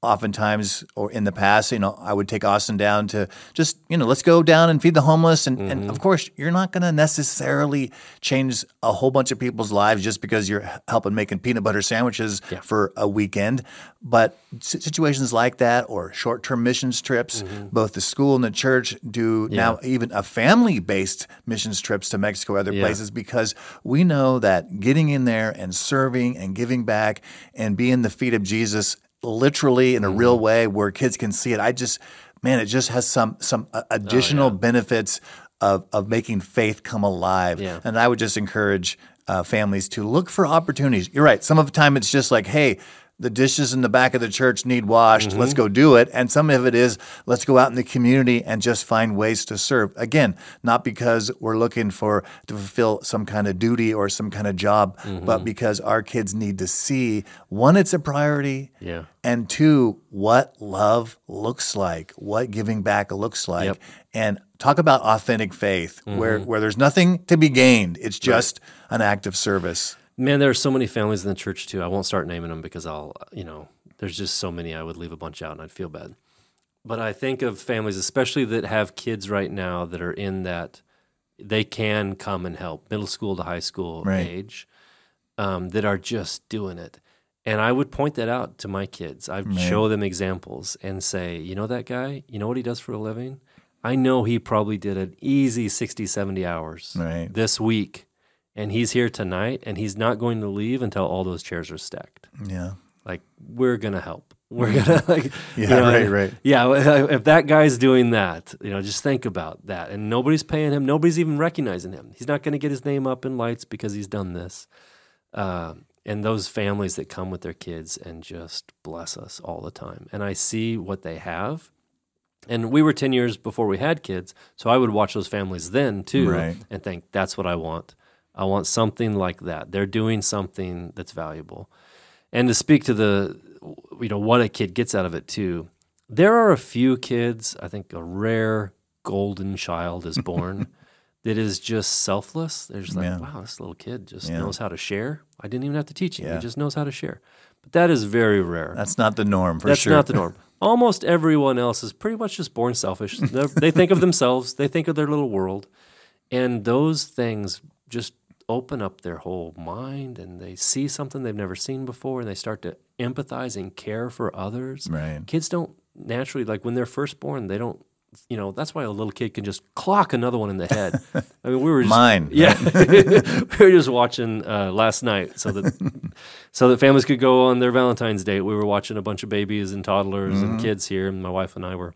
Oftentimes, or in the past, you know, I would take Austin down to just, you know, let's go down and feed the homeless. And, and Mm-hmm. of course, you're not going to necessarily change a whole bunch of people's lives just because you're helping making peanut butter sandwiches Yeah. for a weekend. But si- situations like that, or short term missions trips, both the school and the church do now even a family based missions trips to Mexico, other Yeah. places, because we know that getting in there and serving and giving back and being the feet of Jesus literally in a real Mm-hmm. way where kids can see it. I just, man, it just has some some uh, Oh, additional benefits of of making faith come alive. Yeah. And I would just encourage uh, families to look for opportunities. You're right. Some of the time it's just like, hey. The dishes in the back of the church need washed. Mm-hmm. Let's go do it. And some of it is let's go out in the community and just find ways to serve. Again, not because we're looking for to fulfill some kind of duty or some kind of job, Mm-hmm. but because our kids need to see one, it's a priority, yeah. and two, what love looks like, what giving back looks like. Yep. And talk about authentic faith where, where there's nothing to be gained. It's just an act of service. Man, there are so many families in the church too. I won't start naming them because I'll, you know, there's just so many I would leave a bunch out and I'd feel bad. But I think of families, especially that have kids right now that are in that they can come and help, middle school to high school Right. age, um, that are just doing it. And I would point that out to my kids. I'd Right. show them examples and say, you know that guy? You know what he does for a living? I know he probably did an easy 60, 70 hours Right. this week. And he's here tonight and he's not going to leave until all those chairs are stacked. Yeah. Like, we're going to help. We're going to, like, Yeah, you know, right, right. yeah, if that guy's doing that, you know, just think about that. And nobody's paying him. Nobody's even recognizing him. He's not going to get his name up in lights because he's done this. Uh, and those families that come with their kids and just bless us all the time. And I see what they have. And we were 10 years before we had kids. So I would watch those families then too Right. and think, that's what I want. I want something like that. They're doing something that's valuable. And to speak to the, you know, what a kid gets out of it too, there are a few kids, I think a rare golden child is born that is just selfless. They're just like, Yeah. wow, this little kid just Yeah. knows how to share. I didn't even have to teach him. Yeah. He just knows how to share. But that is very rare. That's not the norm for That's sure. not the norm. Almost everyone else is pretty much just born selfish. They think of themselves, they think of their little world. And those things just open up their whole mind and they see something they've never seen before and they start to empathize and care for others. Right. Kids don't naturally, like when they're first born, they don't, you know, that's why a little kid can just clock another one in the head. I mean, we were just, Mine. yeah, we were just watching uh, last night so that so that families could go on their Valentine's date. We were watching a bunch of babies and toddlers Mm-hmm. and kids here, and my wife and I were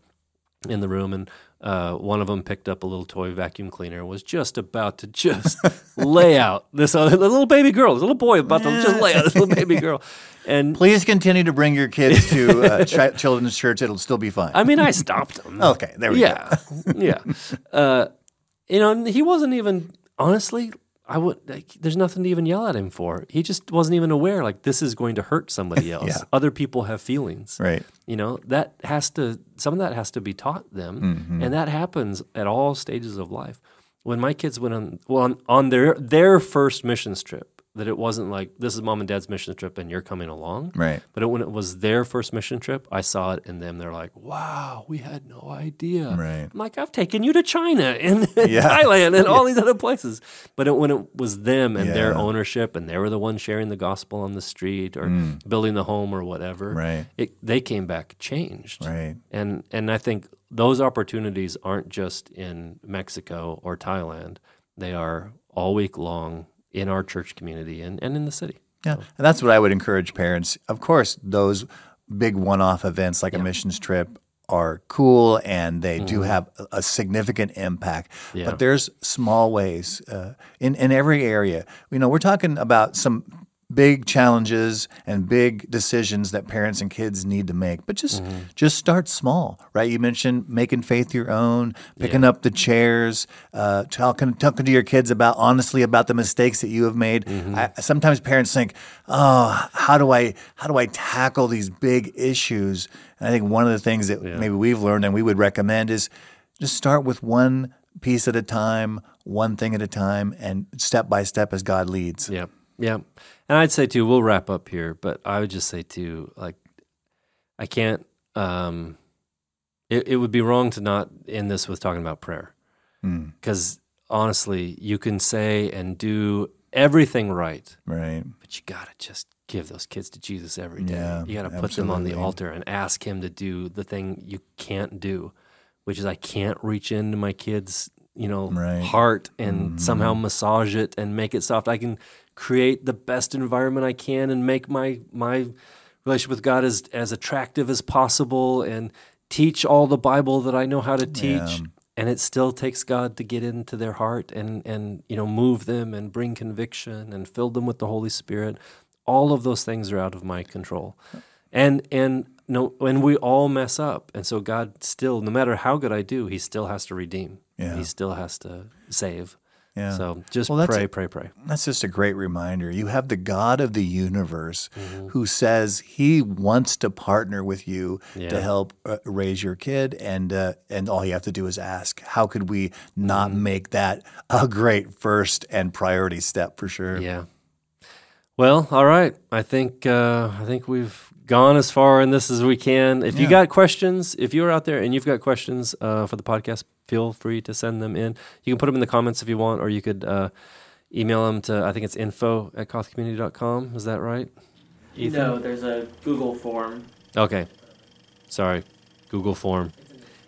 in the room, and uh, one of them picked up a little toy vacuum cleaner and was just about to just lay out this other little baby girl, this little boy about to just lay out this little baby girl, and Please continue to bring your kids to uh, chi- children's church. It'll still be fine. I mean, I stopped him. okay, there we go. yeah, yeah. Uh, you know, and he wasn't even honestly. I would. Like, there's nothing to even yell at him for. He just wasn't even aware. Like this is going to hurt somebody else. Yeah. Other people have feelings. Right. You know that has to. Some of that has to be taught them, Mm-hmm. and that happens at all stages of life. When my kids went on, well, on, on their their first missions trip, that it wasn't like this is mom and dad's mission trip and you're coming along. Right. But it, when it was their first mission trip, I saw it in them. They're like, "Wow, we had no idea." Right. I'm like, "I've taken you to China and Yeah. Thailand and all these other places." But it, when it was them and their ownership, and they were the ones sharing the gospel on the street or building the home or whatever, Mm. Right. it, they came back changed. Right. And and I think those opportunities aren't just in Mexico or Thailand; they are all week long in our church community and, and in the city. Yeah, and that's what I would encourage parents. Of course, those big one-off events like a missions trip are cool and they do have a- significant impact. Mm-hmm. Yeah. But there's small ways uh, in in every area. You know, we're talking about some big challenges and big decisions that parents and kids need to make. But just Mm-hmm. just start small, right? You mentioned making faith your own, picking up the chairs, uh, talking talking to your kids about honestly about the mistakes that you have made. Mm-hmm. I, sometimes parents think, "Oh, how do I how do I tackle these big issues?" And I think one of the things that maybe we've learned and we would recommend is just start with one piece at a time, one thing at a time, and step by step as God leads. Yep. Yep. And I'd say too, we'll wrap up here, but I would just say too, like, I can't, um, it, it would be wrong to not end this with talking about prayer. Because honestly, you can say and do everything right, Right. but you got to just give those kids to Jesus every day. Yeah, you got to put them on the altar and ask Him to do the thing you can't do, which is I can't reach into my kids, you know, Right. heart and somehow Mm-hmm. massage it and make it soft. I can create the best environment I can and make my my relationship with God as as attractive as possible and teach all the Bible that I know how to teach. Yeah. And it still takes God to get into their heart and and you know move them and bring conviction and fill them with the Holy Spirit. All of those things are out of my control. And and no and we all mess up. And so God still no matter how good I do, he still has to redeem. Yeah. He still has to save. Yeah. So just Well, pray, a- pray, pray. That's just a great reminder. You have the God of the universe Mm-hmm. who says he wants to partner with you Yeah. to help uh, raise your kid, and uh, and all you have to do is ask. How could we not Mm-hmm. make that a great first and priority step for sure? Yeah. Well, all right. I think uh, I think we've gone as far in this as we can. If you got questions, if you're out there and you've got questions uh, for the podcast, feel free to send them in. You can put them in the comments if you want, or you could uh, email them to, I think it's info at cothcommunity.com. Is that right? Ethan? No, there's a Google form. Okay. Sorry. Google form.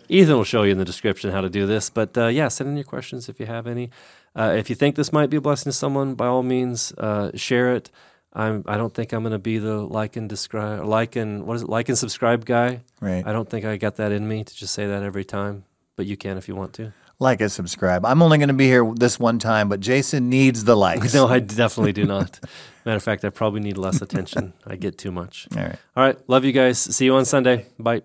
Ethan will show you in the description how to do this. But uh, yeah, send in your questions if you have any. Uh, if you think this might be a blessing to someone, by all means, uh, share it. I'm. I don't think I'm going to be the like and describe, like and what is it, like and subscribe guy. Right. I don't think I got that in me to just say that every time. But you can if you want to. Like and subscribe. I'm only going to be here this one time, but Jason needs the likes. No, I definitely do not. Matter of fact, I probably need less attention. I get too much. All right. All right. Love you guys. See you on Sunday. Bye.